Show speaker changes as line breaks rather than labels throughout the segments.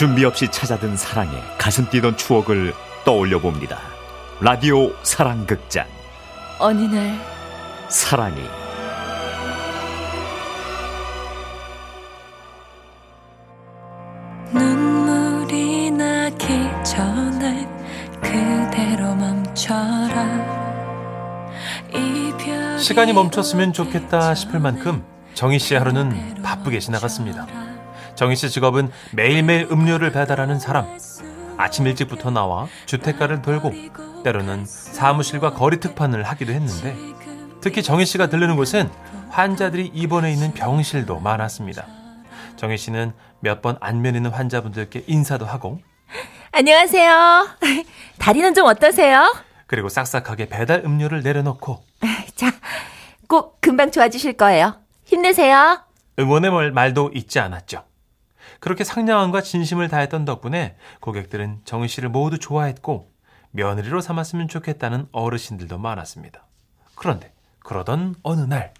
준비 없이 찾아든 사랑에 가슴 뛰던 추억을 떠올려 봅니다. 라디오 사랑극장.
어느 날
사랑이.
눈물이 나기 전에 그대로 멈춰라. 이별이
시간이 멈췄으면 좋겠다 싶을 만큼 정희 씨의 하루는 바쁘게 지나갔습니다. 정희 씨 직업은 매일매일 음료를 배달하는 사람. 아침 일찍부터 나와 주택가를 돌고 때로는 사무실과 거리 특판을 하기도 했는데 특히 정희 씨가 들르는 곳은 환자들이 입원해 있는 병실도 많았습니다. 정희 씨는 몇 번 안면 있는 환자분들께 인사도 하고
안녕하세요. 다리는 좀 어떠세요?
그리고 싹싹하게 배달 음료를 내려놓고
자, 꼭 금방 좋아지실 거예요. 힘내세요.
응원의 말- 말도 잊지 않았죠. 그렇게 상냥함과 진심을 다했던 덕분에 고객들은 정희 씨를 모두 좋아했고 며느리로 삼았으면 좋겠다는 어르신들도 많았습니다. 그런데 그러던 어느 날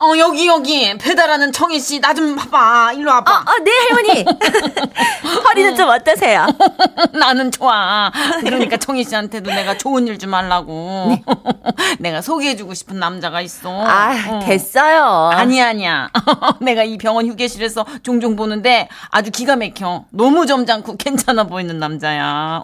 어 여기 여기. 배달하는 정희 씨 나 좀 봐봐. 일로 와봐.
어, 네, 할머니. 허리는 좀 어떠세요?
나는 좋아. 그러니까 정희 씨한테도 내가 좋은 일 좀 하려고. 내가 소개해주고 싶은 남자가 있어.
아,
어.
됐어요.
아니 아니야. 내가 이 병원 휴게실에서 종종 보는데 아주 기가 막혀. 너무 점잖고 괜찮아 보이는 남자야.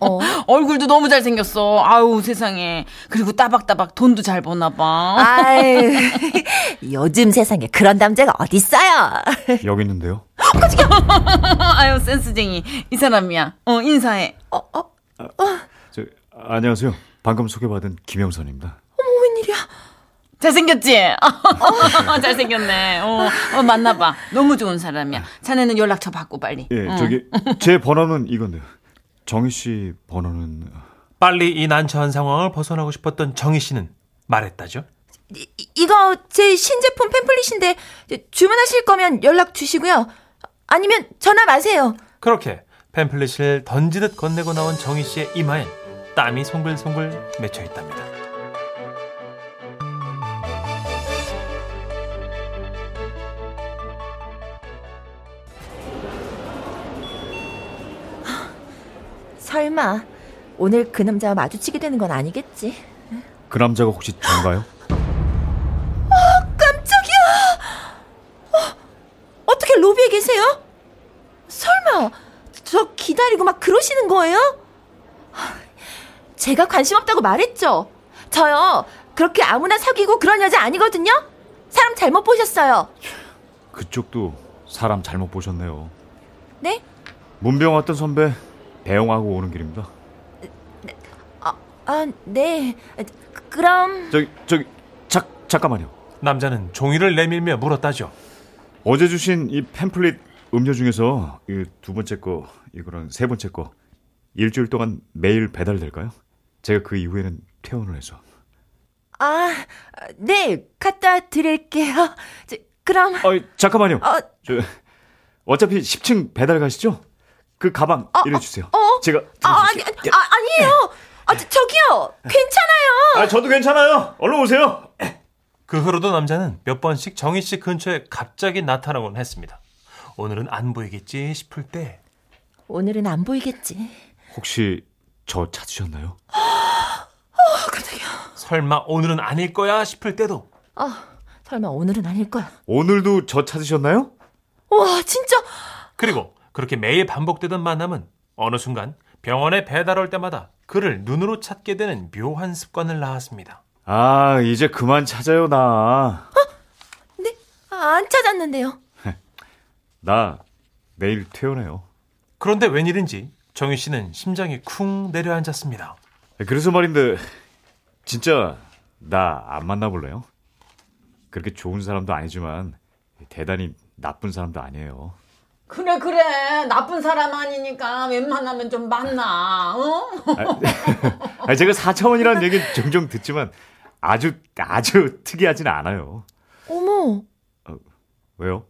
어.
얼굴도 너무 잘생겼어. 아우 세상에. 그리고 따박따박 돈도 잘 버나 봐.
아유, 요즘 세상에 그런 남자가 어딨어요?
여기 있는데요.
아유 센스쟁이 이 사람이야 어 인사해
저, 안녕하세요. 방금 소개받은 김영선입니다.
잘생겼지? 잘생겼네. 어, 어, 만나봐. 너무 좋은 사람이야. 자네는 연락처 받고 빨리.
예,
응.
저기 제 번호는 이건데요. 정희 씨 번호는
빨리 이 난처한 상황을 벗어나고 싶었던 정희 씨는 말했다죠.
이, 이거 제 신제품 팸플릿인데 주문하실 거면 연락 주시고요. 아니면 전화 마세요.
그렇게 팸플릿을 던지듯 건네고 나온 정희 씨의 이마엔 땀이 송글송글 맺혀 있답니다.
설마 오늘 그 남자와 마주치게 되는 건 아니겠지?
그 남자가 혹시 전가요?
어떻게 로비에 계세요? 설마 저 그러시는 거예요? 제가 관심 없다고 말했죠. 저요 그렇게 아무나 사귀고 그런 여자 아니거든요. 사람 잘못 보셨어요.
그쪽도 사람 잘못 보셨네요.
네?
문병 왔던 선배 배웅하고 오는 길입니다.
아 네. 그럼
저기 저기 자, 잠깐만요.
남자는 종이를 내밀며 물었다죠.
어제 주신 이 팸플릿 음료 중에서 이두 번째 거 이거랑 세 번째 거 일주일 동안 매일 배달될까요? 제가 그 이후에는 퇴원을 해서.
아 네 갖다 드릴게요. 저, 그럼
어 잠깐만요.
어,
저 어차피 10층 배달 가시죠? 그 가방 이래 주세요.
어?
제가
아, 아니. 아, 아니에요. 아, 저, 저기요. 괜찮아요.
아, 저도 괜찮아요. 얼른 오세요.
그 후로도 남자는 몇 번씩 정희 씨 근처에 갑자기 나타나곤 했습니다. 오늘은 안 보이겠지 싶을 때
오늘은 안 보이겠지.
혹시 저 찾으셨나요?
설마 오늘은 아닐 거야 싶을 때도
아, 설마 오늘은 아닐 거야.
오늘도 저 찾으셨나요?
와, 진짜.
그리고 그렇게 매일 반복되던 만남은 어느 순간 병원에 배달 올 때마다 그를 눈으로 찾게 되는 묘한 습관을 낳았습니다.
아, 이제 그만 찾아요, 나.
네, 아, 안 찾았는데요.
나 내일 퇴원해요.
그런데 웬일인지 정희 씨는 심장이 쿵 내려앉았습니다.
그래서 말인데 진짜 나 안 만나볼래요? 그렇게 좋은 사람도 아니지만 대단히 나쁜 사람도 아니에요.
그래 그래 나쁜 사람 아니니까 웬만하면 좀 만나. 어?
아, 제가 4차원이라는 얘기 종종 듣지만 아주 아주 특이하진 않아요.
어머,
왜요?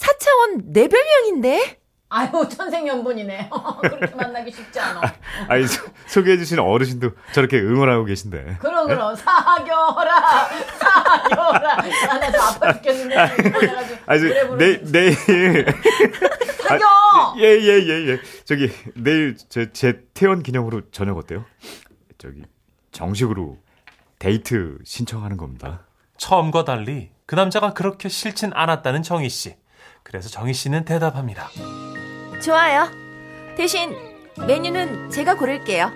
4차원 내 별명인데?
아유 천생연분이네. 그렇게 만나기 쉽지 않아.
아니 소- 소개해주신 어르신도 저렇게 응원하고 계신데.
그럼 그럼 사겨라 사겨라 안에서 아파 죽겠는데
아니 저, 내 내일
사겨
예, 예, 예, 예. 저기, 내일 제, 제 퇴원 기념으로 저녁 어때요? 저기, 정식으로 데이트 신청하는 겁니다.
처음과 달리 그 남자가 그렇게 싫진 않았다는 정희 씨. 그래서 정희 씨는 대답합니다.
좋아요. 대신 메뉴는 제가 고를게요.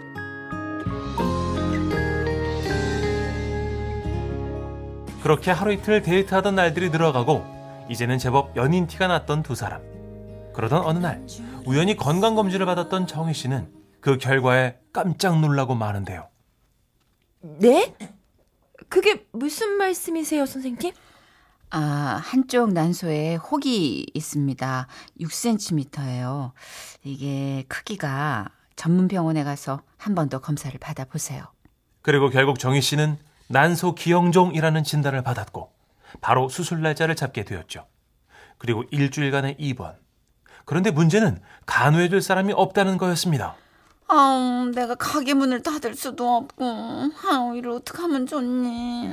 그렇게 하루 이틀 데이트하던 날들이 늘어가고 이제는 제법 연인 티가 났던 두 사람. 그러던 어느 날 우연히 건강 검진을 받았던 정희 씨는 그 결과에 깜짝 놀라고 마는데요.
네? 그게 무슨 말씀이세요, 선생님?
아, 한쪽 난소에 혹이 있습니다. 6cm예요. 이게 크기가 전문 병원에 가서 한 번 더 검사를 받아보세요.
그리고 결국 정희 씨는 난소 기형종이라는 진단을 받았고 바로 수술 날짜를 잡게 되었죠. 그리고 일주일간의 입원. 그런데 문제는 간호해줄 사람이 없다는 거였습니다.
아우, 내가 가게 문을 닫을 수도 없고, 아우, 이를 어떻게 하면 좋니?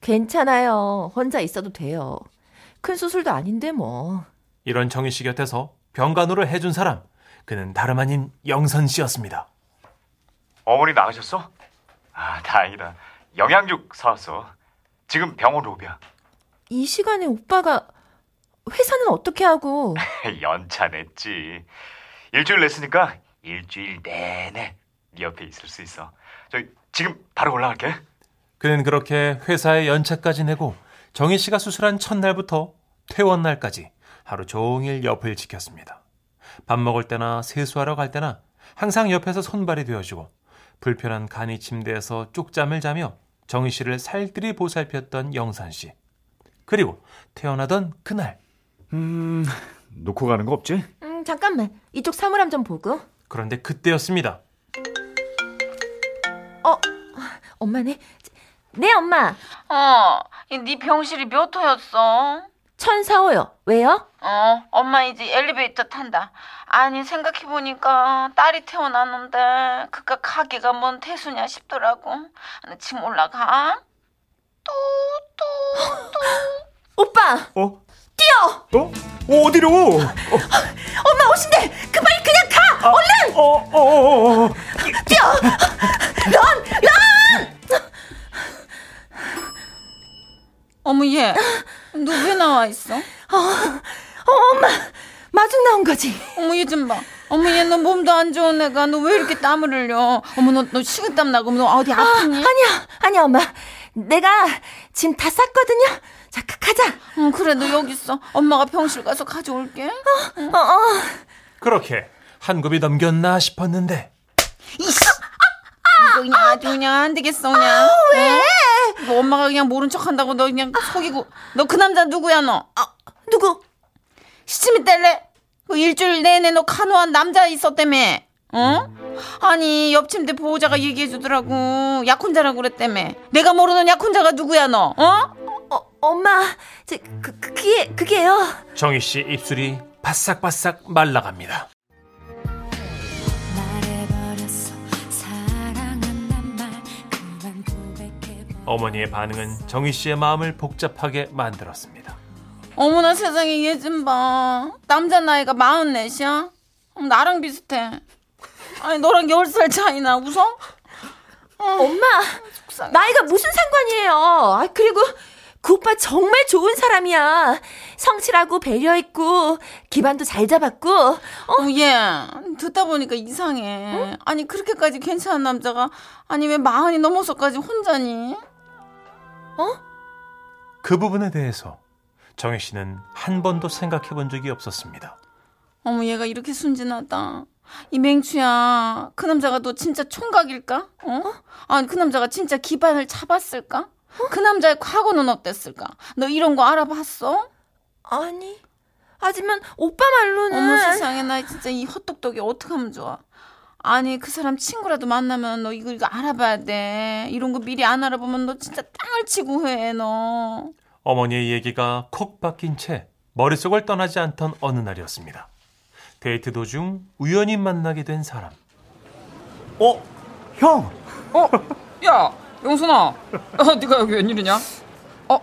괜찮아요. 혼자 있어도 돼요. 큰 수술도 아닌데 뭐.
이런 정희 씨 곁에서 병간호를 해준 사람. 그는 다름 아닌 영선 씨였습니다.
어머니 나가셨어? 아, 다행이다. 영양죽 사왔어. 지금 병원 로비야.
이 시간에 오빠가 회사는 어떻게 하고
연차 냈지. 일주일 냈으니까 일주일 내내 네 옆에 있을 수 있어. 저 지금 바로 올라갈게.
그는 그렇게 회사에 연차까지 내고 정희 씨가 수술한 첫날부터 퇴원 날까지 하루 종일 옆을 지켰습니다. 밥 먹을 때나 세수하러 갈 때나 항상 옆에서 손발이 되어주고 불편한 간이 침대에서 쪽잠을 자며 정희 씨를 살뜰히 보살폈던 영산 씨. 그리고 태어나던 그날
음, 놓고 가는 거 없지?
음, 잠깐만. 이쪽 사물함 좀 보고.
그런데 그때였습니다.
어, 엄마네. 네, 엄마.
어, 네 병실이 몇 호였어?
천사호요. 왜요?
어, 엄마 이제 엘리베이터 탄다. 아니, 생각해보니까 딸이 태어났는데, 그깟 가게가 뭔 태수냐 싶더라고. 지금 올라가? 또, 또, 또.
오빠,
어?
뛰어!
어? 어 어디로? 어,
엄마 오신대! 그 빨리 그냥 가! 얼른!
어, 어, 어, 어.
뛰어! 런! 런!
어머, 얘. 너 왜 나와 있어?
어, 엄마, 마중 나온 거지.
어머, 얘 좀 봐. 어머, 얘 너 몸도 안 좋은 애가 너 왜 이렇게 땀을 흘려? 어머, 너, 너 식은땀 나고 너 어디
아,
아프니?
아니야, 아니야, 엄마. 내가 짐 다 쌌거든요. 자, 가, 가자.
응, 그래, 너 여기 있어. 엄마가 병실 가서 가져올게.
어, 어.
그렇게 한 굽이 넘겼나 싶었는데
이씨! 이거 그냥 아주 그냥 안 되겠어, 그냥. 왜? 너 엄마가 그냥 모른 척 한다고 너 그냥 속이고. 너 그 남자 누구야, 너?
아, 누구?
시치미 뗄래? 그 일주일 내내 너 간호한 남자 있었다며. 어? 아니, 옆 침대 보호자가 얘기해주더라고. 약혼자라고 그랬다며. 내가 모르는 약혼자가 누구야, 너? 어?
어, 엄마. 저, 그, 그, 그게, 그게요.
정희 씨 입술이 바싹바싹 말라갑니다.
어
어머니의 반응은 정희 씨의 마음을 복잡하게 만들었습니다.
어머나 세상에 얘 좀 봐. 남자 나이가 마흔넷이야? 어, 나랑 비슷해. 아니, 너랑 10살 차이나, 웃어?
엄마, 나이가 무슨 상관이에요. 아, 그리고 그 오빠 정말 좋은 사람이야. 성실하고 배려있고, 기반도 잘 잡았고, 어?
어, 얘, 듣다 보니까 이상해. 아니, 그렇게까지 괜찮은 남자가, 아니, 왜 마흔이 넘어서까지 혼자니?
그 부분에 대해서 정희 씨는 한 번도 생각해 본 적이 없었습니다.
어머, 얘가 이렇게 순진하다. 이 맹추야, 그 남자가 너 진짜 총각일까? 어? 아니, 그 남자가 진짜 기반을 잡았을까? 그 남자의 과거는 어땠을까? 너 이런 거 알아봤어?
아니. 하지만 오빠 말로는.
어머 세상에 나 진짜 이 헛똑똑이 어떡하면 좋아 아니 그 사람 친구라도 만나면 너 이거 이거 알아봐야 돼 이런 거 미리 안 알아보면 너 진짜 땅을 치고 해 너
어머니의 얘기가 콕 박힌 채 머릿속을 떠나지 않던 어느 날이었습니다. 데이트 도중 우연히 만나게 된 사람.
어? 형.
어, 야, 영순아, 어, 네가 여기 웬일이냐? 어,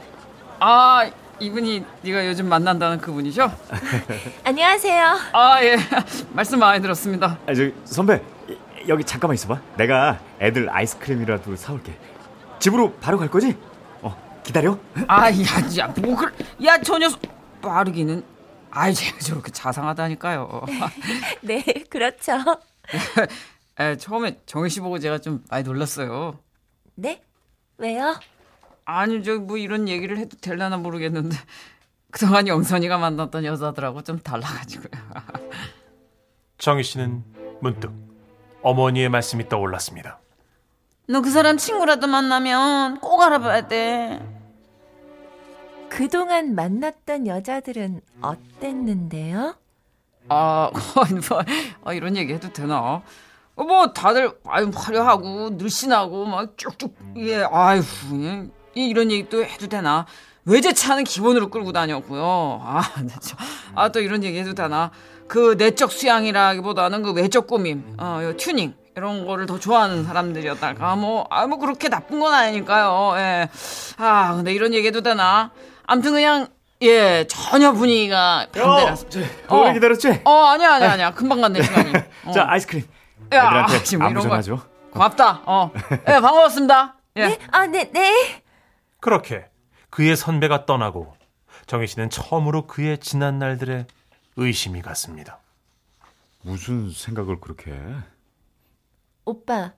아,
이분이 네가 요즘 만난다는 그분이죠?
안녕하세요.
아 예. 말씀 많이 들었습니다.
아, 저 선배 이- 여기 잠깐만 있어봐. 내가 애들 아이스크림이라도 사올게. 집으로 바로 갈 거지? 어 기다려.
아, 야, 야, 뭐 그래? 야, 저 녀석 빠르기는. 아이, 제가 저렇게 자상하다니까요.
네, 그렇죠.
에, 처음에 정희 씨 보고 제가 좀 많이 놀랐어요.
네? 왜요?
아니, 저 뭐 이런 얘기를 해도 될려나 모르겠는데 그동안 영선이가 만났던 여자들하고 좀 달라가지고요.
정희 씨는 문득 어머니의 말씀이 떠올랐습니다.
너 그 사람 친구라도 만나면 꼭 알아봐야 돼.
그동안 만났던 여자들은 어땠는데요?
아, 뭐, 아, 이런 얘기 해도 되나? 어, 뭐 다들 아유 화려하고 늘씬하고 막 쭉쭉 예 아유 예, 이런 얘기 또 해도 되나? 외제차는 기본으로 끌고 다녔고요. 아, 아 또 이런 얘기 해도 되나? 그 내적 수양이라기보다는 그 외적 꾸밈, 어, 요 튜닝 이런 거를 더 좋아하는 사람들이었달까? 뭐, 아, 뭐 그렇게 나쁜 건 아니니까요. 예. 아, 근데 이런 얘기 해도 되나? 아무튼 그냥 예 전혀 분위기가 반대라서.
오래
어.
기다렸지?
어 아니야 아니야 아니야 금방 갔네 시간이. 어.
자 아이스크림.
야,
애들한테
지금 뭐 이런 거.
전하죠.
고맙다. 어. 예, 반가웠습니다. 예.
네? 아, 네, 네.
그렇게 그의 선배가 떠나고 정희 씨는 처음으로 그의 지난 날들의 의심이 갔습니다.
무슨 생각을 그렇게 해?
오빠,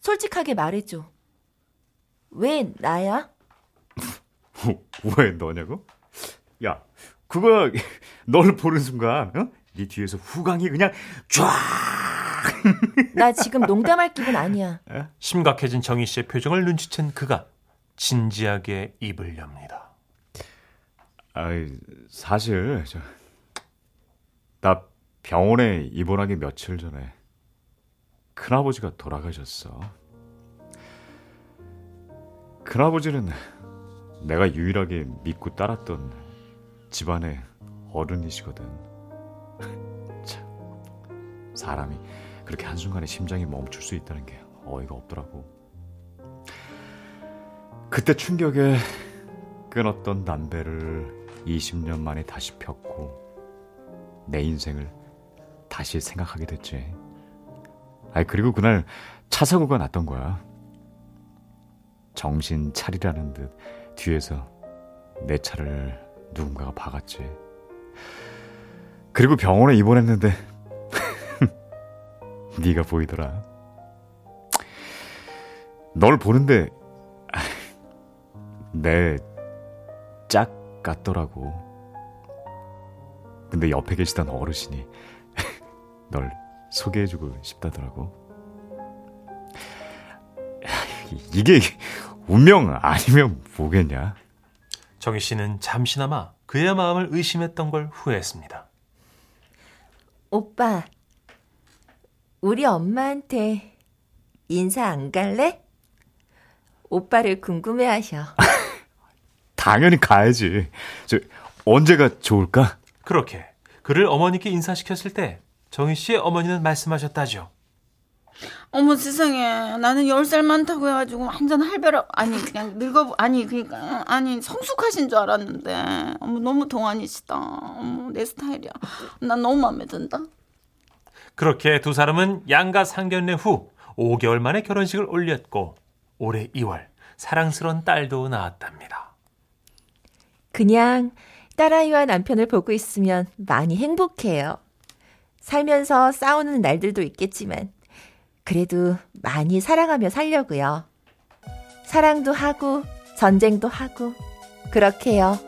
솔직하게 말해줘. 왜 나야?
왜 너냐고? 야, 그거 널 보는 순간, 어? 네 뒤에서 후광이 그냥 쫙.
나 지금 농담할 기분 아니야.
심각해진 정희 씨의 표정을 눈치챈 그가 진지하게 입을 엽니다.
아이, 사실 저, 나 병원에 입원하기 며칠 전에 큰아버지가 돌아가셨어. 큰아버지는 내가 유일하게 믿고 따랐던 집안의 어른이시거든. 참, 사람이 그렇게 한순간에 심장이 멈출 수 있다는 게 어이가 없더라고. 그때 충격에 끊었던 담배를 20년 만에 다시 폈고 내 인생을 다시 생각하게 됐지. 아이 그리고 그날 차 사고가 났던 거야. 정신 차리라는 듯 뒤에서 내 차를 누군가가 박았지. 그리고 병원에 입원했는데 네가 보이더라. 널 보는데 내 짝 같더라고. 근데 옆에 계시던 어르신이 널 소개해주고 싶다더라고. 야, 이게 운명 아니면 뭐겠냐?
정희 씨는 잠시나마 그의 마음을 의심했던 걸 후회했습니다.
오빠, 우리 엄마한테 인사 안 갈래? 오빠를 궁금해하셔.
당연히 가야지. 저 언제가 좋을까?
그렇게 그를 어머니께 인사시켰을 때 정희 씨의 어머니는 말씀하셨다죠.
어머 세상에 나는 열살 많다고 해가지고 완전 할배라 아니 그냥 늙어 아니 그러니까 아니 성숙하신 줄 알았는데 어머 너무 동안이시다 어머 내 스타일이야 난 너무 마음에 든다
그렇게 두 사람은 양가 상견례 후 5개월 만에 결혼식을 올렸고 올해 2월 사랑스러운 딸도 낳았답니다.
그냥 딸아이와 남편을 보고 있으면 많이 행복해요. 살면서 싸우는 날들도 있겠지만, 그래도 많이 사랑하며 살려고요. 사랑도 하고, 전쟁도 하고, 그렇게요.